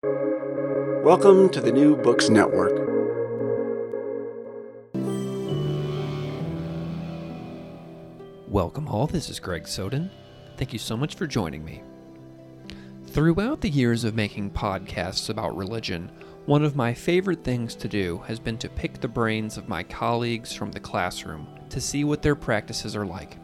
Welcome to the New Books Network. Welcome all, this is Greg Soden. Thank you so much for joining me. Throughout the years of making podcasts about religion, one of my favorite things to do has been to pick the brains of my colleagues from the classroom to see what their practices are like.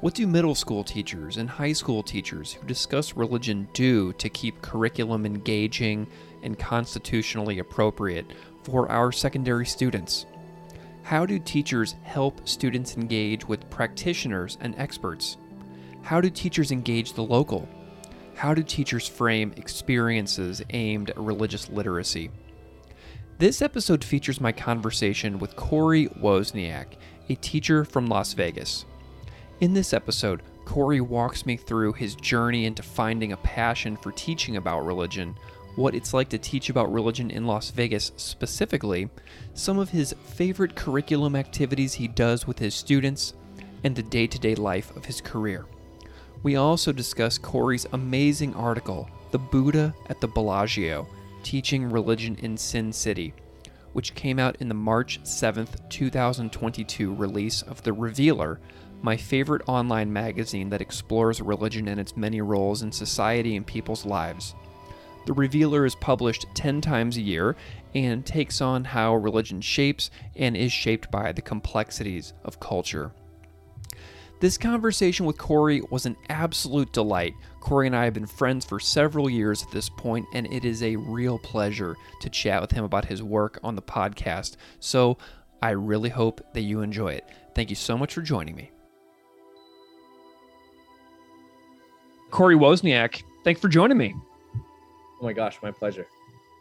What do middle school teachers and high school teachers who discuss religion do to keep curriculum engaging and constitutionally appropriate for our secondary students? How do teachers help students engage with practitioners and experts? How do teachers engage the local? How do teachers frame experiences aimed at religious literacy? This episode features my conversation with Corey Wozniak, a teacher from Las Vegas. In this episode, Corey walks me through his journey into finding a passion for teaching about religion, what it's like to teach about religion in Las Vegas specifically, some of his favorite curriculum activities he does with his students, and the day to day life of his career. We also discuss Corey's amazing article, The Buddha at the Bellagio Teaching Religion in Sin City, which came out in the March 7th, 2022 release of The Revealer my favorite online magazine that explores religion and its many roles in society and people's lives. The Revealer is published 10 times a year and takes on how religion shapes and is shaped by the complexities of culture. This conversation with Corey was an absolute delight. Corey and I have been friends for several years at this point, and it is a real pleasure to chat with him about his work on the podcast. So I really hope that you enjoy it. Thank you so much for joining me. Corey Wozniak, thanks for joining me. Oh my gosh, my pleasure.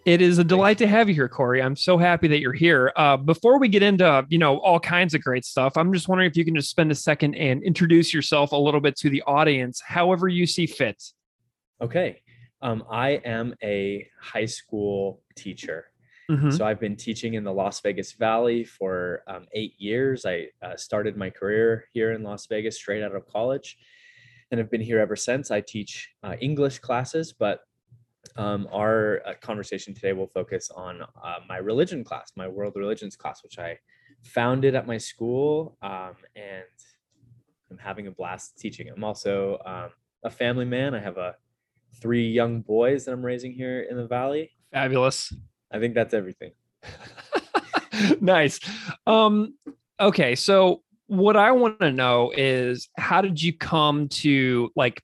It is a delight to have you here, Corey. I'm so happy that you're here. Uh, before we get into you know all kinds of great stuff, I'm just wondering if you can just spend a second and introduce yourself a little bit to the audience, however you see fit. Okay, um, I am a high school teacher. Mm-hmm. So I've been teaching in the Las Vegas Valley for um, eight years. I uh, started my career here in Las Vegas straight out of college and have been here ever since. I teach uh, English classes, but um, our uh, conversation today will focus on uh, my religion class, my world religions class, which I founded at my school, um, and I'm having a blast teaching. I'm also um, a family man. I have a three young boys that I'm raising here in the valley. Fabulous. I think that's everything. nice. Um, okay, so what I want to know is how did you come to like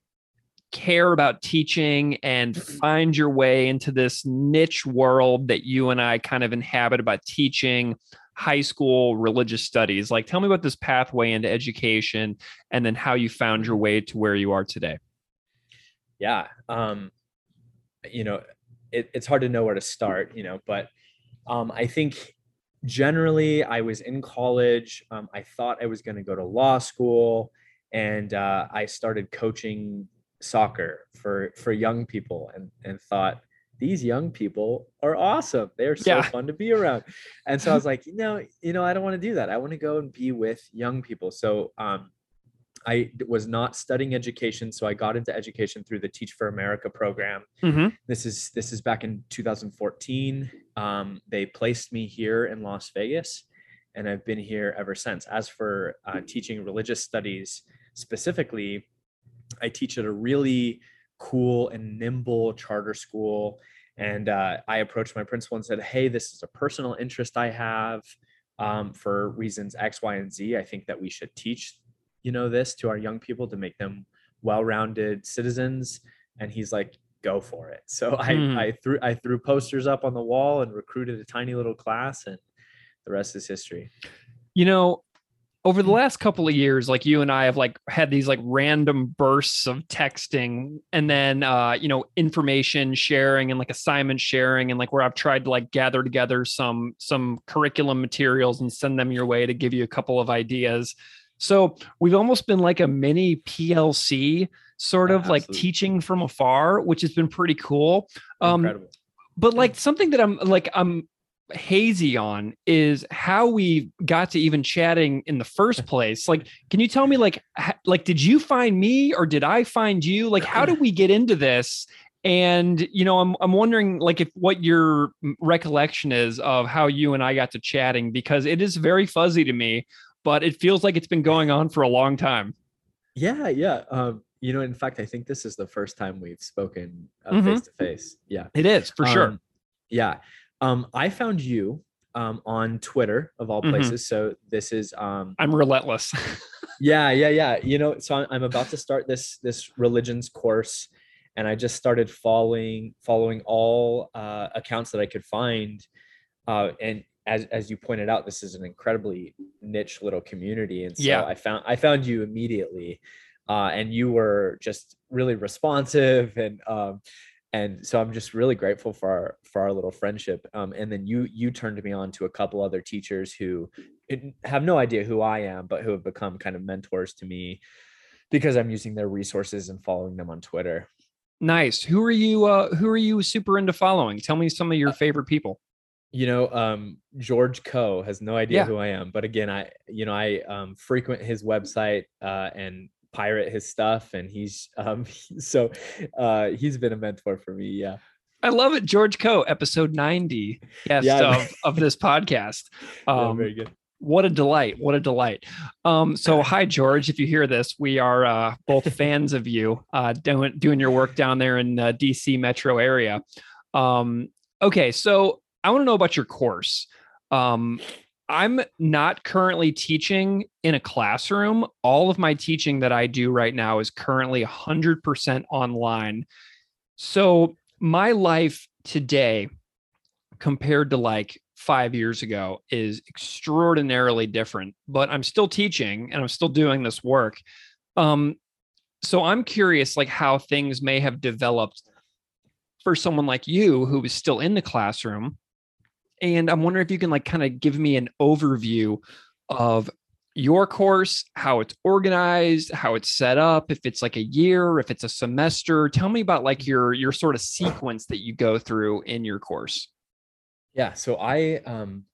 care about teaching and mm-hmm. find your way into this niche world that you and I kind of inhabit about teaching high school religious studies? Like, tell me about this pathway into education and then how you found your way to where you are today. Yeah. Um, you know, it, it's hard to know where to start, you know, but um, I think generally i was in college um, i thought i was going to go to law school and uh, i started coaching soccer for for young people and and thought these young people are awesome. They're so yeah. fun to be around. And so i was like you know you know i don't want to do that. I want to go and be with young people. So um, I was not studying education, so I got into education through the Teach for America program. Mm-hmm. This is this is back in 2014. Um, they placed me here in Las Vegas, and I've been here ever since. As for uh, teaching religious studies specifically, I teach at a really cool and nimble charter school. And uh, I approached my principal and said, "Hey, this is a personal interest I have." Um, for reasons X, Y, and Z, I think that we should teach you know this to our young people to make them well-rounded citizens and he's like go for it. So i mm. i threw i threw posters up on the wall and recruited a tiny little class and the rest is history. You know over the last couple of years like you and i have like had these like random bursts of texting and then uh you know information sharing and like assignment sharing and like where i've tried to like gather together some some curriculum materials and send them your way to give you a couple of ideas so we've almost been like a mini PLC sort of like teaching from afar, which has been pretty cool. Um, Incredible. But like something that I'm like, I'm hazy on is how we got to even chatting in the first place. Like, can you tell me like, like, did you find me or did I find you? Like, how did we get into this? And you know, I'm I'm wondering like if what your recollection is of how you and I got to chatting because it is very fuzzy to me, but it feels like it's been going on for a long time. Yeah, yeah. Um, you know, in fact, I think this is the first time we've spoken face to face. Yeah, it is for sure. Um, yeah. Um, I found you um, on Twitter of all mm-hmm. places. Mm-hmm. So this is um, I'm relentless. yeah, yeah, yeah. You know, so I'm about to start this this religions course, and I just started following following all uh, accounts that I could find, uh, and as as you pointed out, this is an incredibly niche little community, and so yeah. I found I found you immediately, uh, and you were just really responsive and. Um, and so i'm just really grateful for our for our little friendship. Um, and then you you turned me on to a couple other teachers who have no idea who i am but who have become kind of mentors to me because i'm using their resources and following them on twitter. Nice. Who are you uh who are you super into following? Tell me some of your uh, favorite people you know um george Koh has no idea yeah. who i am but again i you know i um frequent his website uh and pirate his stuff and he's um so uh he's been a mentor for me yeah I love it. George Koh, episode 90 yes, yeah. of, of this podcast. Um, yeah, very good. What a delight. What a delight. Um, so hi George, if you hear this, we are uh, both fans of you uh, doing doing your work down there in uh, DC metro area. Um, okay, so I want to know about your course. Um, I'm not currently teaching in a classroom. All of my teaching that I do right now is currently 100% online. So, my life today compared to like five years ago is extraordinarily different, but I'm still teaching and I'm still doing this work. Um, so, I'm curious, like, how things may have developed for someone like you who is still in the classroom and I'm wondering if you can like kind of give me an overview of your course, how it's organized, how it's set up, if it's like a year, if it's a semester. Tell me about like your your sort of sequence that you go through in your course. Yeah, so I um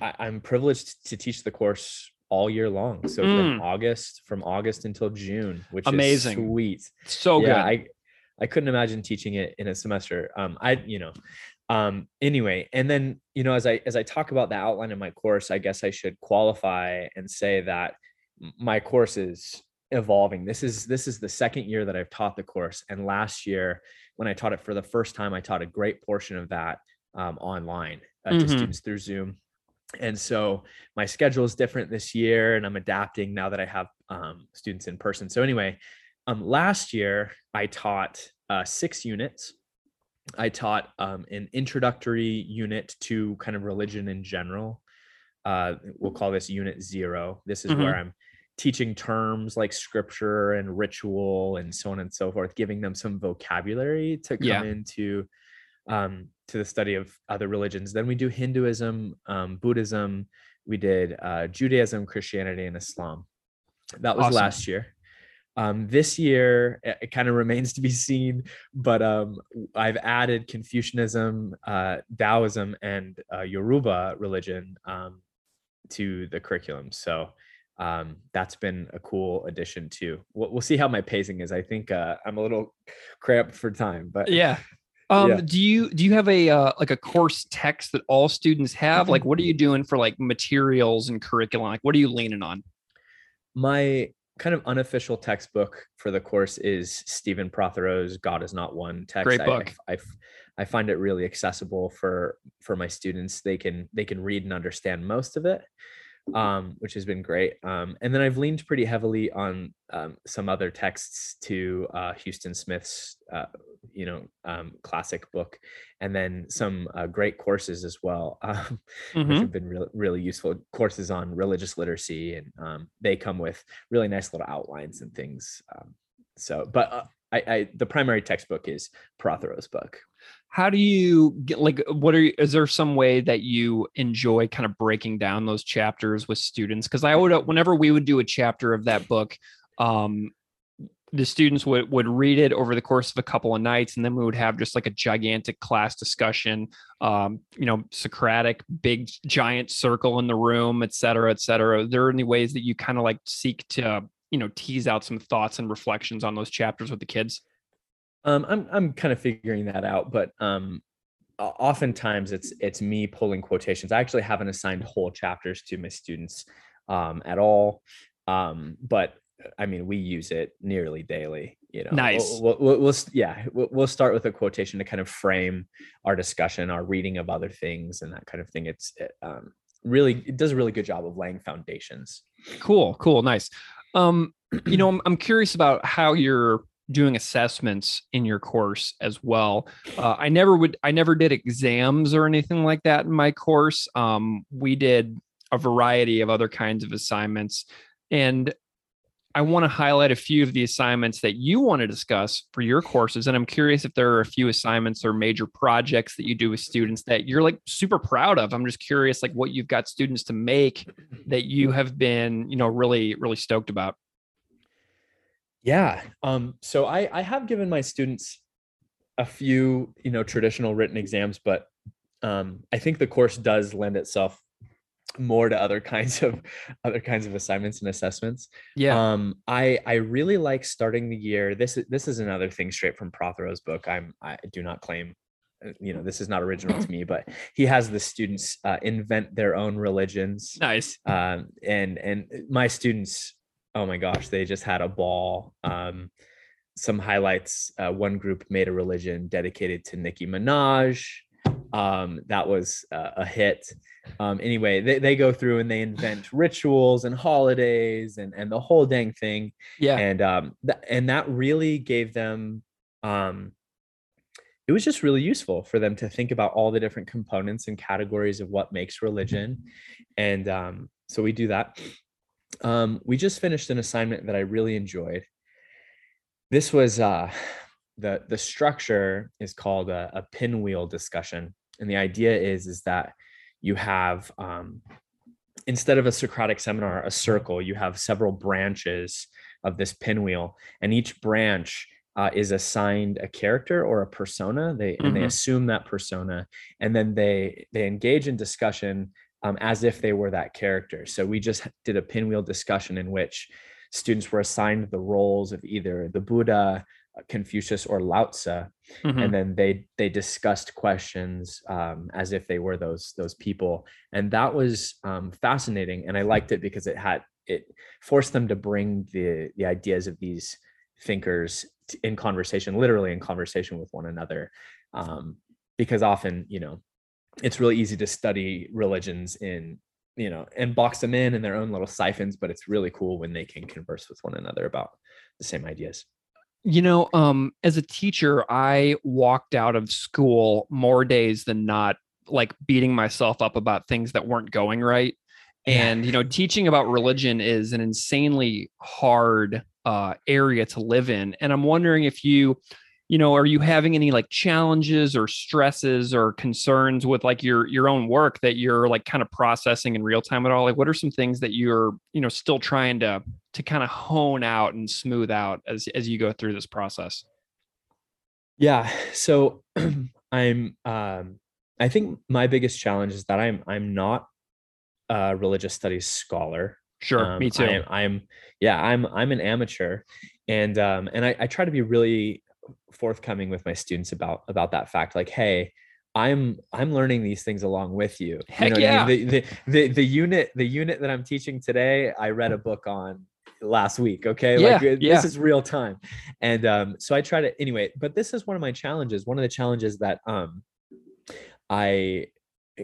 I, am privileged to teach the course all year long. So mm. from August, from August until June, which amazing, is sweet, so yeah, good. I I couldn't imagine teaching it in a semester. Um, I you know, um anyway and then you know as i as i talk about the outline of my course i guess i should qualify and say that my course is evolving. This is this is the second year that i've taught the course and last year when i taught it for the first time i taught a great portion of that um, online uh, mm-hmm. to students through zoom. And so my schedule is different this year and i'm adapting now that i have um, students in person. So anyway um, last year i taught uh, six units I taught um, an introductory unit to kind of religion in general. Uh, we'll call this unit zero. This is mm-hmm. where I'm teaching terms like scripture and ritual and so on and so forth, giving them some vocabulary to come yeah. into um, to the study of other religions. Then we do Hinduism, um, Buddhism. We did uh, Judaism, Christianity, and Islam. That was awesome. last year. Um, this year, it, it kind of remains to be seen, but um, I've added Confucianism, uh, Taoism, and uh, Yoruba religion um, to the curriculum. So um, that's been a cool addition too. We'll, we'll see how my pacing is. I think uh, I'm a little cramped for time, but yeah. Um, yeah. do you do you have a uh, like a course text that all students have? Like, what are you doing for like materials and curriculum? Like, what are you leaning on? My kind of unofficial textbook for the course is Stephen Prothero's God is Not One text. Great book. I, I, I, find it really accessible for for my students. They can they can read and understand most of it, um, which has been great. Um, and then I've leaned pretty heavily on um, some other texts to uh, Huston Smith's uh, you know um, classic book and then some uh, great courses as well um, mm-hmm. which have been really really useful courses on religious literacy and um, they come with really nice little outlines and things um, so but uh, I, I, the primary textbook is Prothero's book how do you get like what are you is there some way that you enjoy kind of breaking down those chapters with students? Because i would whenever we would do a chapter of that book um the students would, would read it over the course of a couple of nights and then we would have just like a gigantic class discussion um, you know socratic big giant circle in the room et cetera et cetera. Are there any ways that you kind of like seek to you know tease out some thoughts and reflections on those chapters with the kids Um, I'm I'm kind of figuring that out, but um, oftentimes it's it's me pulling quotations. I actually haven't assigned whole chapters to my students um, at all, um, but I mean we use it nearly daily. You know, nice. We'll, we'll, we'll yeah we'll, we'll start with a quotation to kind of frame our discussion, our reading of other things, and that kind of thing. It's it, um, really it does a really good job of laying foundations. Cool, cool, nice. Um, you know, I'm, I'm curious about how you're doing assessments in your course as well. Uh, I never would, I never did exams or anything like that in my course. Um, we did a variety of other kinds of assignments. And I want to highlight a few of the assignments that you want to discuss for your courses. And I'm curious if there are a few assignments or major projects that you do with students that you're like super proud of. I'm just curious, like what you've got students to make that you have been, you know, really, really stoked about. Yeah. Um, so I, I have given my students a few, you know, traditional written exams, but um, I think the course does lend itself more to other kinds of other kinds of assignments and assessments. Yeah. Um, I I really like starting the year. This is this is another thing straight from Prothero's book. I'm I do not claim uh, you know this is not original to me but he has the students uh, invent their own religions nice um, and and my students oh my gosh, they just had a ball. Um, some highlights. Uh, one group made a religion dedicated to Nicki Minaj. Um, that was uh, a hit. Um, anyway, they, they go through and they invent rituals and holidays and, and the whole dang thing. Yeah. And um, th- and that really gave them um, it was just really useful for them to think about all the different components and categories of what makes religion. And um, so we do that um, we just finished an assignment that I really enjoyed. This was uh, the the structure is called a, a, pinwheel discussion, and the idea is is that you have um, instead of a Socratic seminar, a circle. You have several branches of this pinwheel, and each branch uh, is assigned a character or a persona. They mm-hmm. and they mm-hmm. assume that persona, and then they they engage in discussion um, as if they were that character. So we just did a pinwheel discussion in which students were assigned the roles of either the Buddha, uh, Confucius, or Lao Tzu, mm-hmm. and then they they discussed questions um, as if they were those those people, and that was um, fascinating. And I liked it because it had it forced them to bring the the ideas of these thinkers in conversation, literally in conversation with one another, um, because often you know it's really easy to study religions in you know and box them in in their own little siphons but it's really cool when they can converse with one another about the same ideas. You know um as a teacher i walked out of school more days than not like beating myself up about things that weren't going right. And you know teaching about religion is an insanely hard uh area to live in. And i'm wondering if you you know are you having any like challenges or stresses or concerns with like your your own work that you're like kind of processing in real time at all? Like what are some things that you're you know still trying to to kind of hone out and smooth out as as you go through this process? Yeah so i'm um i think my biggest challenge is that i'm i'm not a religious studies scholar. Sure um, me too. I'm, I'm yeah i'm i'm an amateur and um and I, I try to be really forthcoming with my students about about that fact like hey i'm i'm learning these things along with you Heck you know yeah. I mean? the, the, the the unit the unit that i'm teaching today i read a book on last week okay yeah, like yeah. this is real time and um so i try to anyway but this is one of my challenges one of the challenges that um i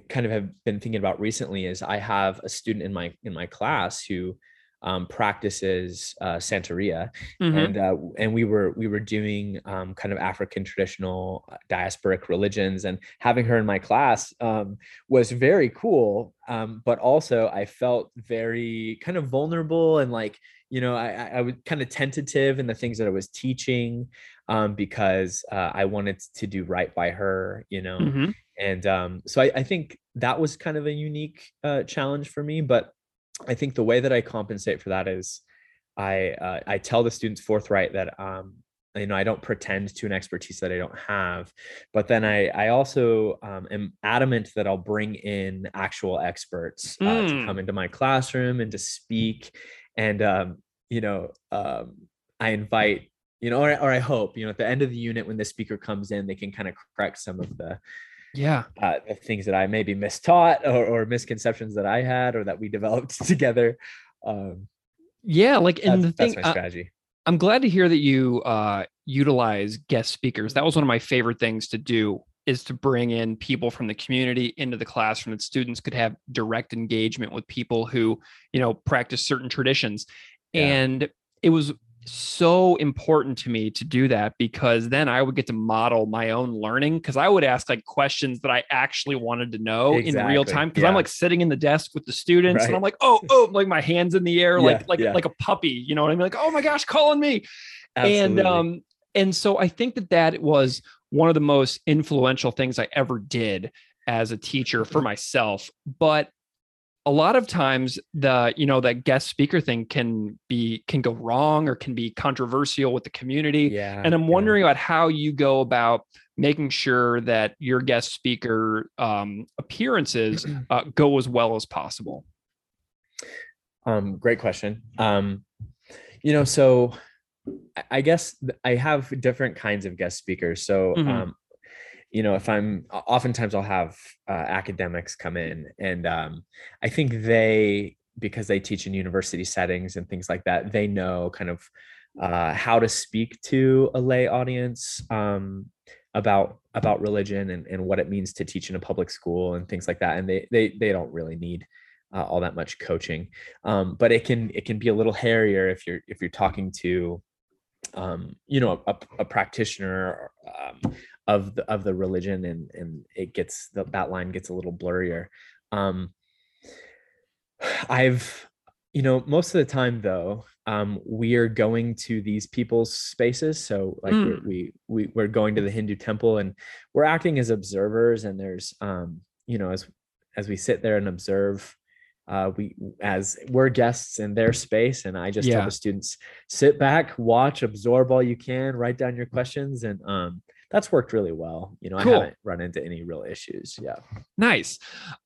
kind of have been thinking about recently is i have a student in my in my class who um, practices uh, Santeria, mm-hmm. and uh, and we were we were doing um, kind of African traditional uh, diasporic religions, and having her in my class um, was very cool. Um, but also, I felt very kind of vulnerable and like you know I, I was kind of tentative in the things that I was teaching um, because uh, I wanted to do right by her, you know. Mm-hmm. And um, so I, I, think that was kind of a unique uh, challenge for me, but I think the way that I compensate for that is I uh, I tell the students forthright that um, you know I don't pretend to an expertise that I don't have, but then I I also um, am adamant that I'll bring in actual experts uh, mm. to come into my classroom and to speak, and um, you know um, I invite you know, or, or I hope, you know, at the end of the unit when the speaker comes in, they can kind of correct some of the Yeah. uh, the things that I maybe mistaught or, or misconceptions that I had or that we developed together. Um, Yeah. Like, and the thing, that's my uh, strategy. I'm glad to hear that you uh, utilize guest speakers. That was one of my favorite things to do is to bring in people from the community into the classroom that students could have direct engagement with people who, you know, practice certain traditions. Yeah. And it was so important to me to do that because then I would get to model my own learning because I would ask like questions that I actually wanted to know in real time because I'm like sitting in the desk with the students and I'm like, oh, oh, like my hands in the air, like like yeah. like a puppy, you know what I mean? Like, oh my gosh, calling me Absolutely. and um and so i think that that was one of the most influential things i ever did as a teacher for myself but a lot of times the you know that guest speaker thing can be can go wrong or can be controversial with the community yeah. and i'm yeah. wondering about how you go about making sure that your guest speaker um, appearances uh, go as well as possible Um, great question. Um, you know, so I- guess I have different kinds of guest speakers. So, Mhm. You know, if I'm oftentimes I'll have uh, academics come in, and um, I think they because they teach in university settings and things like that, they know kind of uh, how to speak to a lay audience um, about about religion and, and what it means to teach in a public school and things like that. And they they they don't really need uh, all that much coaching um, but it can it can be a little hairier if you're if you're talking to um, you know a, a practitioner um, of the of the religion and and it gets the, that line gets a little blurrier. Um, i've you know most of the time though um, we are going to these people's spaces. So like we're, Mm. we we we're going to the hindu temple and we're acting as observers. And there's um you know as as we sit there and observe uh, we as we're guests in their space. And i just Yeah. tell the students sit back watch absorb all you can write down your questions. And um that's worked really well you know Cool. i haven't run into any real issues yeah Nice.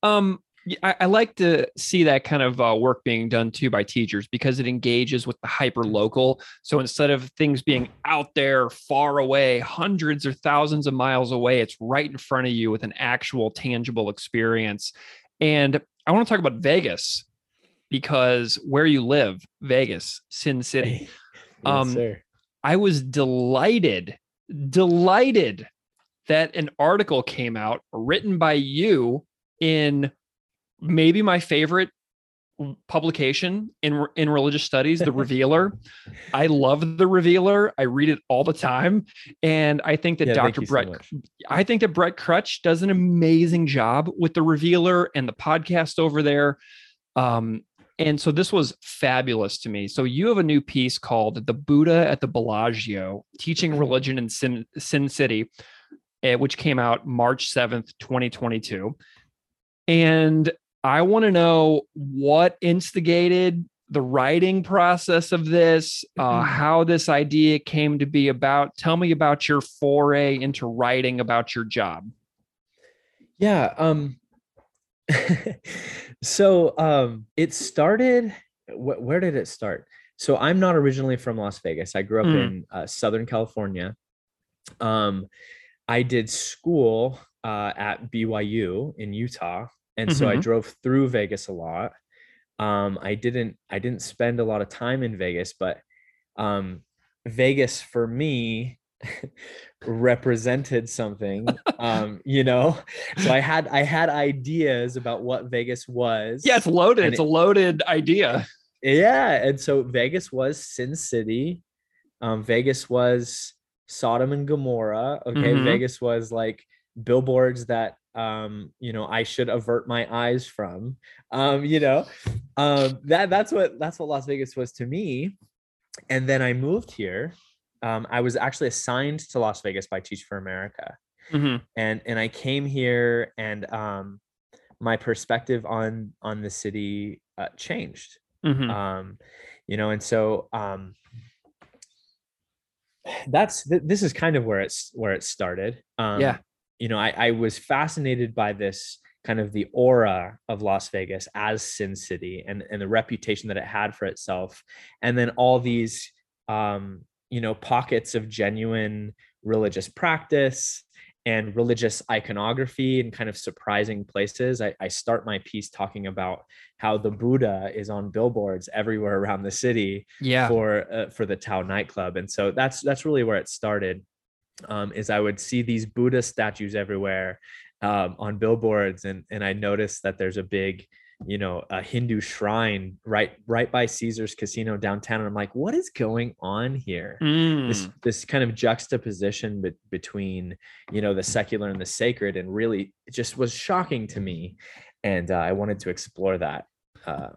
Um, I, I like to see that kind of uh, work being done too by teachers because it engages with the hyper local. So instead of things being out there far away, hundreds or thousands of miles away, it's right in front of you with an actual tangible experience. And I want to talk about Vegas because where you live, Vegas, Sin City. Yes, Um, sir. I was delighted, delighted that an article came out written by you in maybe my favorite publication in in religious studies the revealer i love the revealer i read it all the time and i think that Yeah, dr you so brett. I think that Brett Krutzsch does an amazing job with the revealer and the podcast over there. Um, and so this was fabulous to me. So you have a new piece called The Buddha at the Bellagio Teaching Religion in Sin, Sin City, eh, which came out March 7th, 2022. And I want to know what instigated the writing process of this, uh, how this idea came to be about. Tell me about your foray into writing about your job. Yeah. Um so um it started wh- where did it start? So I'm not originally from Las Vegas. I grew up Mm. in uh, Southern California. Um I did school uh at BYU in Utah and so I Mhm. drove through Vegas a lot. Um I didn't I didn't spend a lot of time in Vegas, but um Vegas for me represented something um you know so i had i had ideas about what vegas was Yeah, it's loaded. It's a loaded idea. yeah and so vegas was sin city um vegas was sodom and gomorrah okay Mhm. vegas was like billboards that um you know i should avert my eyes from um you know um that that's what that's what las vegas was to me and then i moved here um i was actually assigned to las vegas by teach for america Mhm. and and I came here and um my perspective on on the city uh, changed Mhm. um you know and so um that's th- this is kind of where it's where it started um Yeah. you know I I was fascinated by this kind of the aura of Las Vegas as Sin City and and the reputation that it had for itself and then all these um you know pockets of genuine religious practice and religious iconography in kind of surprising places. I, I, start my piece talking about how the Buddha is on billboards everywhere around the city yeah. for uh, for the Tao nightclub, and so that's that's really where it started. Um, is I would see these Buddha statues everywhere um, on billboards, and and I noticed that there's a big you know a hindu shrine right right by caesar's casino downtown and i'm like what is going on here mm. this this kind of juxtaposition be- between you know the secular and the sacred and really it just was shocking to me and uh, i wanted to explore that uh,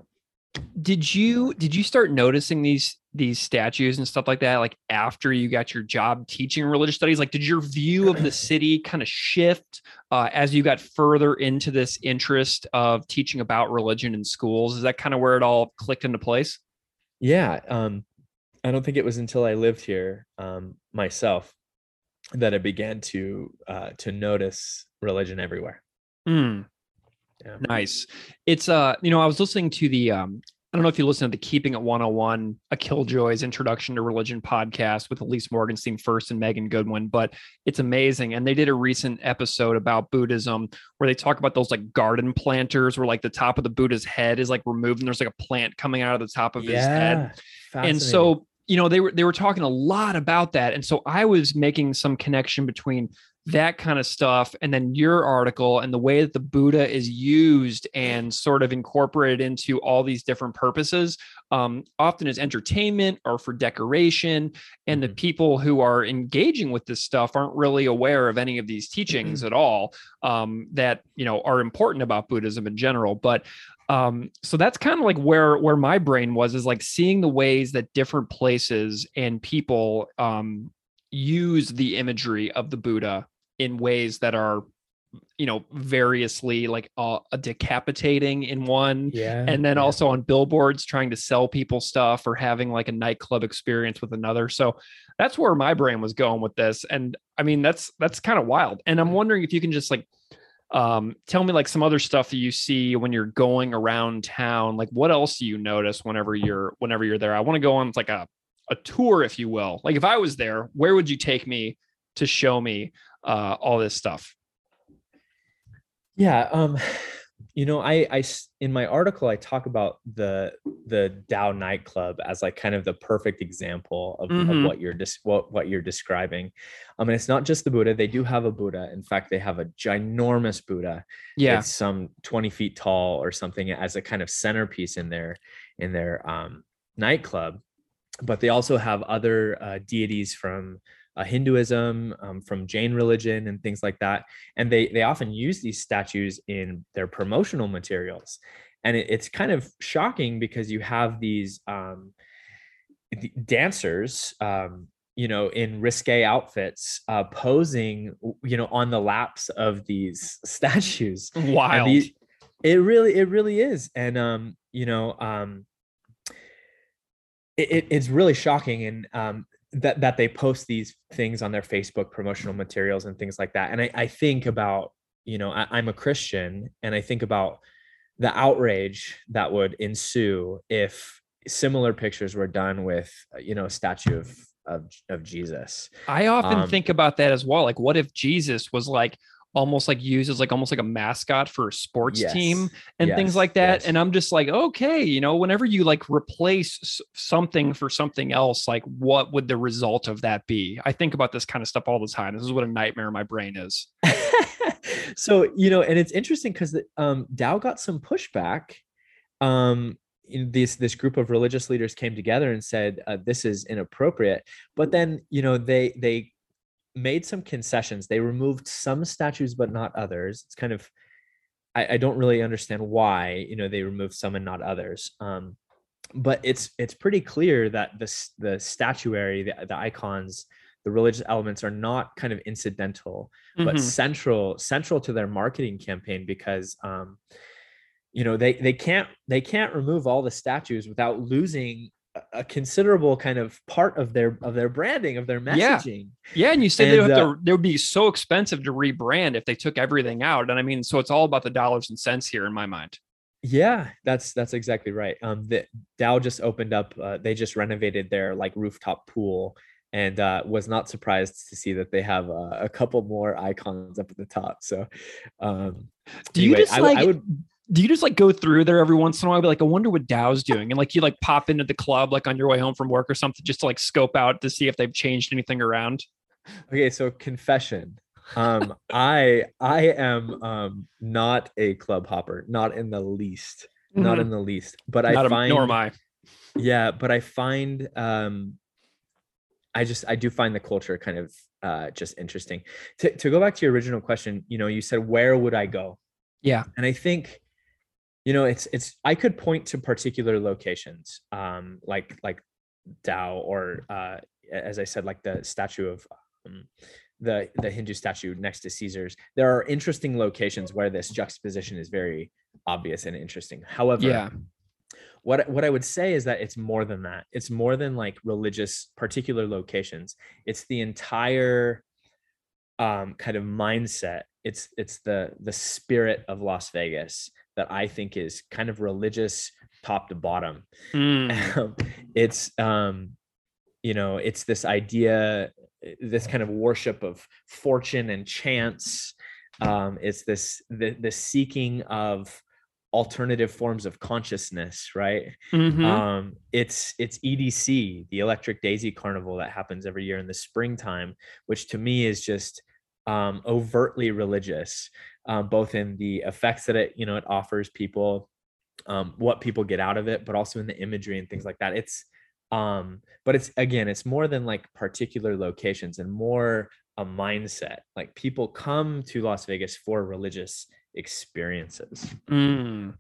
did you did you start noticing these these statues and stuff like that like after you got your job teaching religious studies like did your view of the city kind of shift uh, as you got further into this interest of teaching about religion in schools is that kind of where it all clicked into place yeah um i don't think it was until i lived here um myself that i began to uh to notice religion everywhere mm. Yeah. Nice. It's uh, you know, I was listening to the um I don't know if you listen to the Keeping It 101, a Killjoy's Introduction to Religion podcast with Ilyse Morgenstein Fuerst and Megan Goodwin, but it's amazing. And they did a recent episode about Buddhism where they talk about those like garden planters where like the top of the Buddha's head is like removed and there's like a plant coming out of the top of yeah, his head. And so, you know, they were they were talking a lot about that. And so I was making some connection between that kind of stuff and then your article and the way that the buddha is used and sort of incorporated into all these different purposes um, often as entertainment or for decoration and the mm-hmm. people who are engaging with this stuff aren't really aware of any of these teachings mm-hmm. at all um, that you know are important about buddhism in general but um so that's kind of like where where my brain was is like seeing the ways that different places and people um use the imagery of the buddha in ways that are you know variously like uh, decapitating in one. Yeah and then yeah. also on billboards trying to sell people stuff or having like a nightclub experience with another. So that's where my brain was going with this. And i mean that's that's kind of wild. And i'm wondering if you can just like um tell me like some other stuff that you see when you're going around town. Like what else do you notice whenever you're whenever you're there? I want to go on like a a tour if you will. Like if i was there where would you take me to show me uh, all this stuff? Yeah, um, you know, I, I in my article I talk about the the Tao nightclub as like kind of the perfect example of, mm-hmm. of what you're dis- what what you're describing. I mean, it's not just the Buddha; they do have a Buddha. In fact, they have a ginormous Buddha. Yeah, it's some twenty feet tall or something as a kind of centerpiece in their in their um, nightclub. But they also have other uh, deities from uh, Hinduism, um, from Jain religion, and things like that. And they they often use these statues in their promotional materials, and it, it's kind of shocking because you have these um, dancers. Um, you know, in risque outfits, uh, posing, you know, on the laps of these statues. Wild. These, it really, it really is. And um, you know, um, it, it's really shocking. And um, that that they post these things on their Facebook promotional materials and things like that. And I, I think about, you know, I, I'm a Christian and I think about the outrage that would ensue if similar pictures were done with, you know, a statue of of, of Jesus. I often um, think about that as well. Like, what if Jesus was like almost like used as like almost like a mascot for a sports yes. team and yes. things like that yes. and i'm just like okay you know whenever you like replace something for something else like what would the result of that be i think about this kind of stuff all the time this is what a nightmare my brain is so you know and it's interesting because um Tao got some pushback um this this group of religious leaders came together and said uh, this is inappropriate but then you know they they made some concessions. They removed some statues, but not others. It's kind of, I, I don't really understand why, you know, they removed some and not others. Um, but it's it's pretty clear that the the statuary, the, the icons, the religious elements are not kind of incidental, mm-hmm. but central central to their marketing campaign because. Um, you know they they can't they can't remove all the statues without losing a considerable kind of part of their of their branding of their messaging. Yeah, yeah and you said and, they would uh, to, they would be so expensive to rebrand if they took everything out. And I mean, so it's all about the dollars and cents here in my mind. Yeah, that's that's exactly right. Um, the Tao just opened up. Uh, they just renovated their like rooftop pool, and uh, was not surprised to see that they have uh, a couple more icons up at the top. So, um, do you just I, like? I would, do you just like go through there every once in a while? Be like, I wonder what Tao's doing, and like you like pop into the club like on your way home from work or something, just to like scope out to see if they've changed anything around. Okay, so confession. Um, I I am um not a club hopper, not in the least, mm-hmm. not in the least. But not I find nor am I. Yeah, but I find um I just I do find the culture kind of uh, just interesting. To to go back to your original question, you know, you said where would I go? Yeah, and I think, you know, it's it's I could point to particular locations, um, like like Tao or uh, as I said, like the statue of um, the the Hindu statue next to Caesar's. There are interesting locations where this juxtaposition is very obvious and interesting. However, yeah what what I would say is that it's more than that. It's more than like religious particular locations. It's the entire um, kind of mindset. It's it's the the spirit of Las Vegas that I think is kind of religious top to bottom. Mm. it's um, you know, it's this idea, this kind of worship of fortune and chance. Um, it's this the the seeking of alternative forms of consciousness right mm-hmm. um, it's it's edc the electric daisy carnival that happens every year in the springtime which to me is just um, overtly religious um, both in the effects that it you know it offers people um, what people get out of it but also in the imagery and things like that it's um but it's again it's more than like particular locations and more a mindset like people come to las vegas for religious experiences. Mm,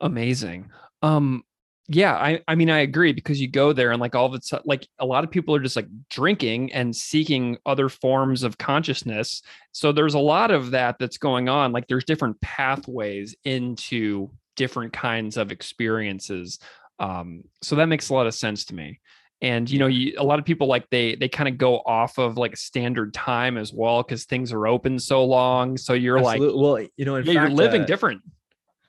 amazing. Um, yeah, I, I mean, I agree because you go there and like all of it's like a lot of people are just like drinking and seeking other forms of consciousness. So there's a lot of that that's going on. Like there's different pathways into different kinds of experiences. Um, so that makes a lot of sense to me and you know you, a lot of people like they they kind of go off of like standard time as well because things are open so long so you're Absolutely. like well you know yeah, fact, you're living uh, different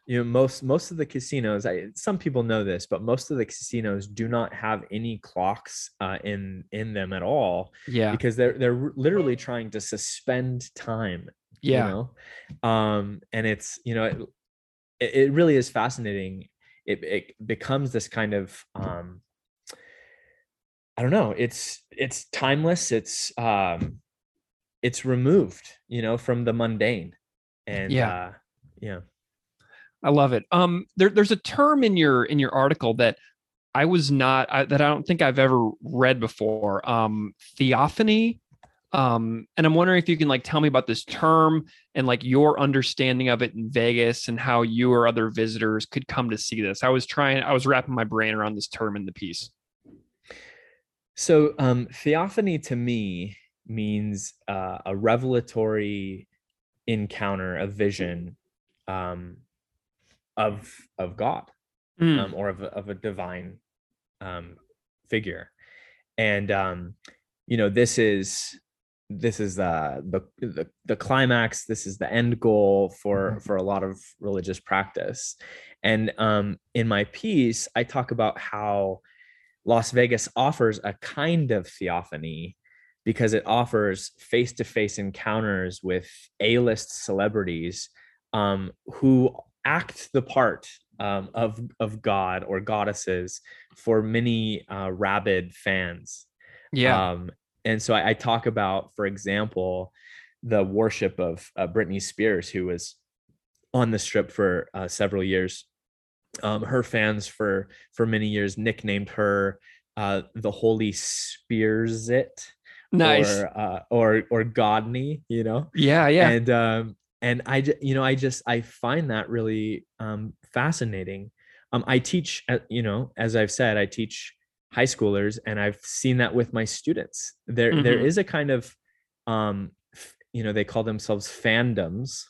you know most most of the casinos i some people know this but most of the casinos do not have any clocks uh, in in them at all yeah because they're they're literally trying to suspend time yeah you know um and it's you know it, it really is fascinating it, it becomes this kind of um I don't know. It's it's timeless. It's um, it's removed, you know, from the mundane, and yeah, uh, yeah. I love it. Um, there, there's a term in your in your article that I was not I, that I don't think I've ever read before. Um, theophany. Um, and I'm wondering if you can like tell me about this term and like your understanding of it in Vegas and how you or other visitors could come to see this. I was trying, I was wrapping my brain around this term in the piece. So, um, theophany to me means uh, a revelatory encounter, a vision um, of of God mm. um, or of a, of a divine um, figure, and um, you know this is this is uh, the the the climax. This is the end goal for mm-hmm. for a lot of religious practice, and um, in my piece, I talk about how Las Vegas offers a kind of theophany because it offers face to face encounters with A list celebrities um, who act the part um, of, of God or goddesses for many uh, rabid fans. Yeah. Um, and so I, I, talk about, for example, the worship of uh, Britney Spears, who was on the strip for uh, several years um, her fans for for many years nicknamed her uh, the Holy Spears it. Nice. Or uh, or or Godney, you know. Yeah, yeah. And um and I you know I just I find that really um fascinating. Um I teach you know as I've said I teach high schoolers and I've seen that with my students. There mm-hmm. there is a kind of um you know they call themselves fandoms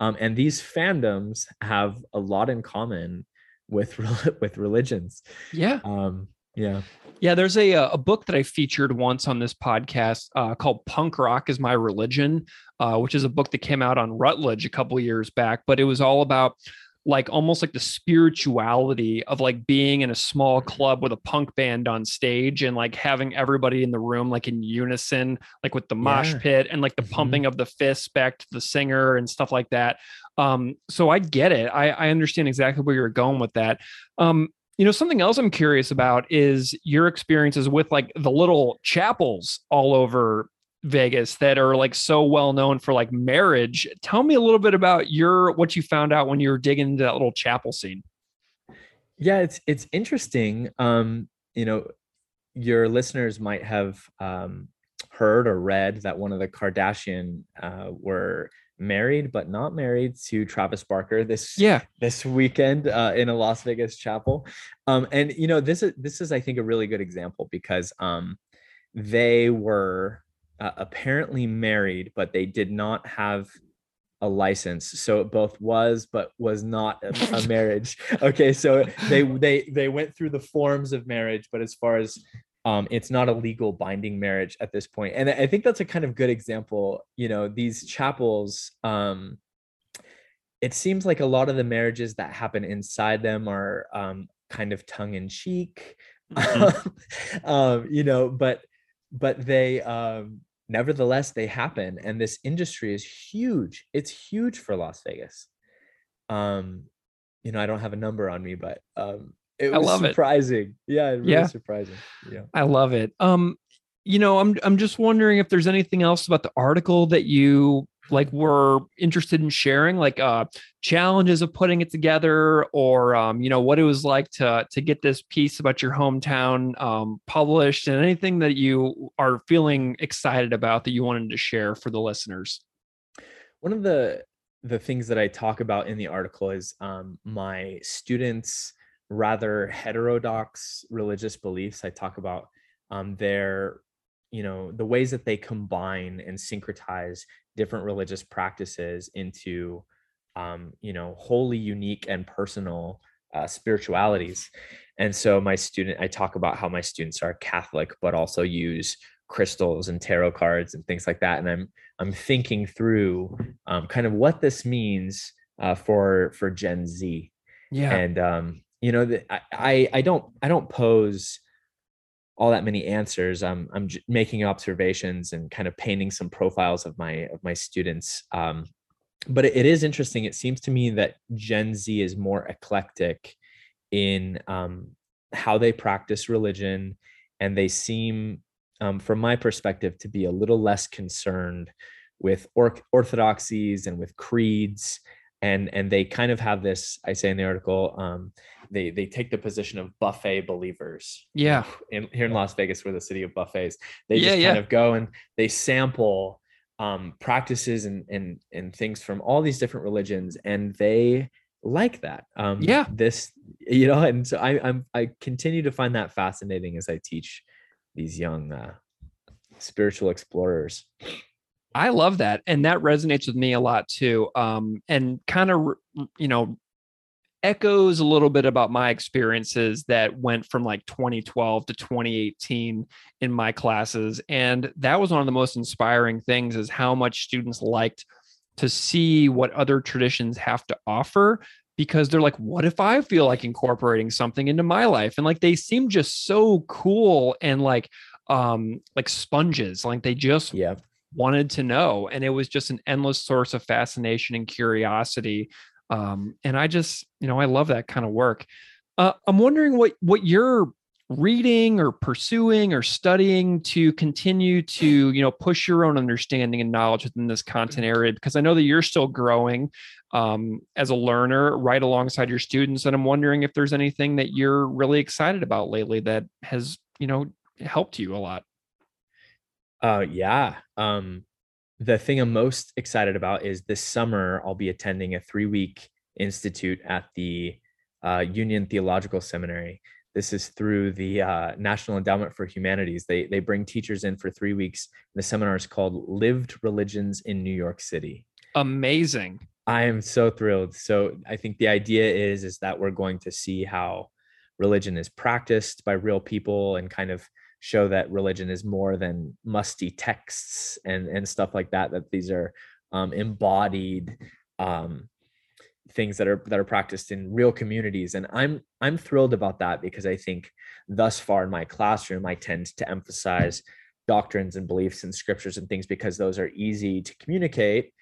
um, and these fandoms have a lot in common with with religions. Yeah. Um, yeah. Yeah, there's a uh, a book that I featured once on this podcast uh, called "Punk Rock Is My Religion," uh, which is a book that came out on Routledge a couple years back. But it was all about like almost like the spirituality of like being in a small club with a punk band on stage and like having everybody in the room like in unison, like with the mosh Yeah. pit and like the Mhm. pumping of the fists back to the singer and stuff like that. Um, so I get it. I, I understand exactly where you're going with that. Um, you know, something else I'm curious about is your experiences with like the little chapels all over Vegas that are like so well known for like marriage. Tell me a little bit about your what you found out when you were digging into that little chapel scene. yeah it's it's interesting um you know your listeners might have um heard or read that one of the kardashian uh were married but not married to travis barker this Yeah. this weekend uh, in a las vegas chapel. Um and you know this is this is i think a really good example because um they were uh, apparently married but they did not have a license. So it both was but was not a, a marriage. Okay so they they they went through the forms of marriage but as far as um it's not a legal binding marriage at this point and i think that's a kind of good example you know these chapels um it seems like a lot of the marriages that happen inside them are um kind of tongue in cheek um you know but but they um nevertheless they happen and this industry is huge. It's huge for las vegas. Um you know i don't have a number on me but um it I was love it. surprising yeah really Yeah. surprising yeah I love it. Um, you know, I'm I'm just wondering if there's anything else about the article that you like were interested in sharing, like uh challenges of putting it together, or um, you know, what it was like to to get this piece about your hometown um published, and anything that you are feeling excited about that you wanted to share for the listeners. one of the the things that i talk about in the article is um, my students rather heterodox religious beliefs i talk about um, their you know the ways that they combine and syncretize different religious practices into um, you know wholly unique and personal uh, spiritualities. And so my student i talk about how my students are catholic but also use crystals and tarot cards and things like that. And i'm i'm thinking through um, kind of what this means uh, for for gen z. Yeah. and um you know I, I don't i don't pose all that many answers. I'm i'm making observations and kind of painting some profiles of my of my students um but it, it is interesting. It seems to me that gen z is more eclectic in um how they practice religion and they seem um, from my perspective to be a little less concerned with or- orthodoxies and with creeds and and they kind of have this i say in the article um they they take the position of buffet believers Yeah. in here in las vegas we're the city of buffets they Yeah, just yeah. kind of go and they sample um practices and and and things from all these different religions and they like that um Yeah. this you know and so i i'm i continue to find that fascinating as i teach these young uh spiritual explorers I love that. And that resonates with me a lot too. Um, and kind of, you know, echoes a little bit about my experiences that went from like 2012 to 2018 in my classes. And that was one of the most inspiring things is how much students liked to see what other traditions have to offer because they're like, what if I feel like incorporating something into my life? And like they seem just so cool and like um like sponges. Like they just yeah wanted to know and it was just an endless source of fascination and curiosity um, and i just you know i love that kind of work uh, i'm wondering what what you're reading or pursuing or studying to continue to you know push your own understanding and knowledge within this content area because i know that you're still growing um, as a learner right alongside your students and i'm wondering if there's anything that you're really excited about lately that has you know helped you a lot Uh, yeah. Um, the thing I'm most excited about is this summer I'll be attending a three week institute at the uh, Union Theological Seminary. This is through the uh, National Endowment for Humanities. They they bring teachers in for three weeks. The seminar is called "Lived Religions in New York City." amazing I am so thrilled. So I think the idea is is that we're going to see how religion is practiced by real people and kind of show that religion is more than musty texts and and stuff like that that these are um, embodied um, things that are that are practiced in real communities. And i'm i'm thrilled about that because i think thus far in my classroom i tend to emphasize doctrines and beliefs and scriptures and things because those are easy to communicate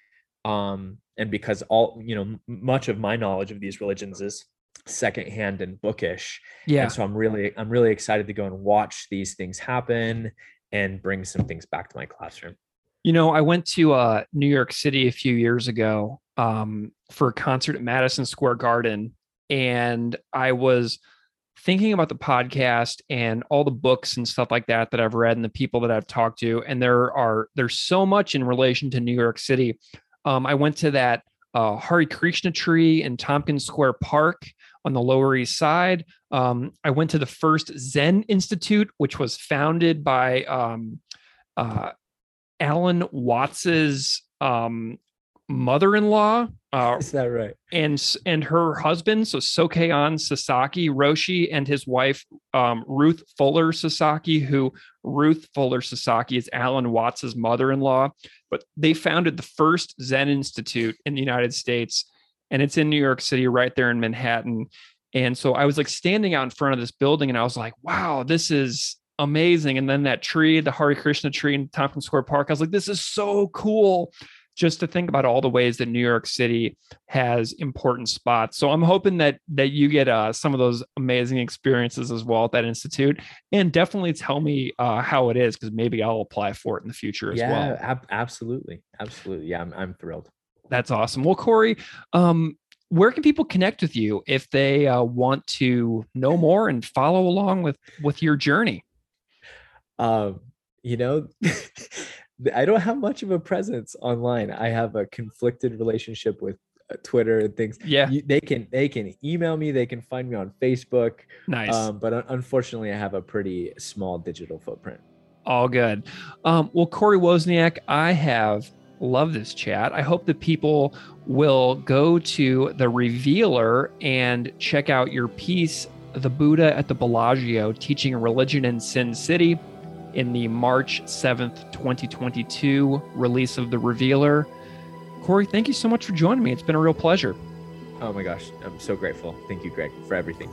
um and because all you know much of my knowledge of these religions is secondhand and bookish yeah. and so i'm really i'm really excited to go and watch these things happen and bring some things back to my classroom. You know i went to uh new york city a few years ago um for a concert at madison square garden and i was thinking about the podcast and all the books and stuff like that that i've read and the people that i've talked to and there are there's so much in relation to new york city. Um, i went to that uh, Hare Krishna tree in Tompkins Square Park on the Lower East Side. Um, I went to the first Zen Institute, which was founded by um, uh, Alan Watts's um, mother-in-law. Uh, is that right? And and her husband, so Sokei-an Sasaki Roshi, and his wife um, Ruth Fuller Sasaki, who Ruth Fuller Sasaki is Alan Watts's mother-in-law. But they founded the first Zen Institute in the United States and it's in New York City, right there in Manhattan. And so I was like standing out in front of this building and I was like, wow, this is amazing. And then that tree, the Hare Krishna tree in Tompkins Square Park, I was like, this is so cool just to think about all the ways that New York City has important spots. So I'm hoping that that you get uh, some of those amazing experiences as well at that institute, and definitely tell me uh, how it is because maybe I'll apply for it in the future as yeah, well. Yeah, ab- absolutely, absolutely. Yeah, I'm I'm thrilled. That's awesome. Well, Corey, um, where can people connect with you if they uh, want to know more and follow along with with your journey? Um, you know, I don't have much of a presence online. I have a conflicted relationship with uh, Twitter and things. Yeah, you, they can they can email me. They can find me on Facebook. Nice. Um, but unfortunately, I have a pretty small digital footprint. All good. Um, well, Corey Wozniak, I have love this chat. I hope that people will go to the Revealer and check out your piece, The Buddha at the Bellagio Teaching Religion in Sin City, in the March 7th, 2022 release of The Revealer. Corey, thank you so much for joining me. It's been a real pleasure. Oh my gosh, I'm so grateful. Thank you, Greg, for everything.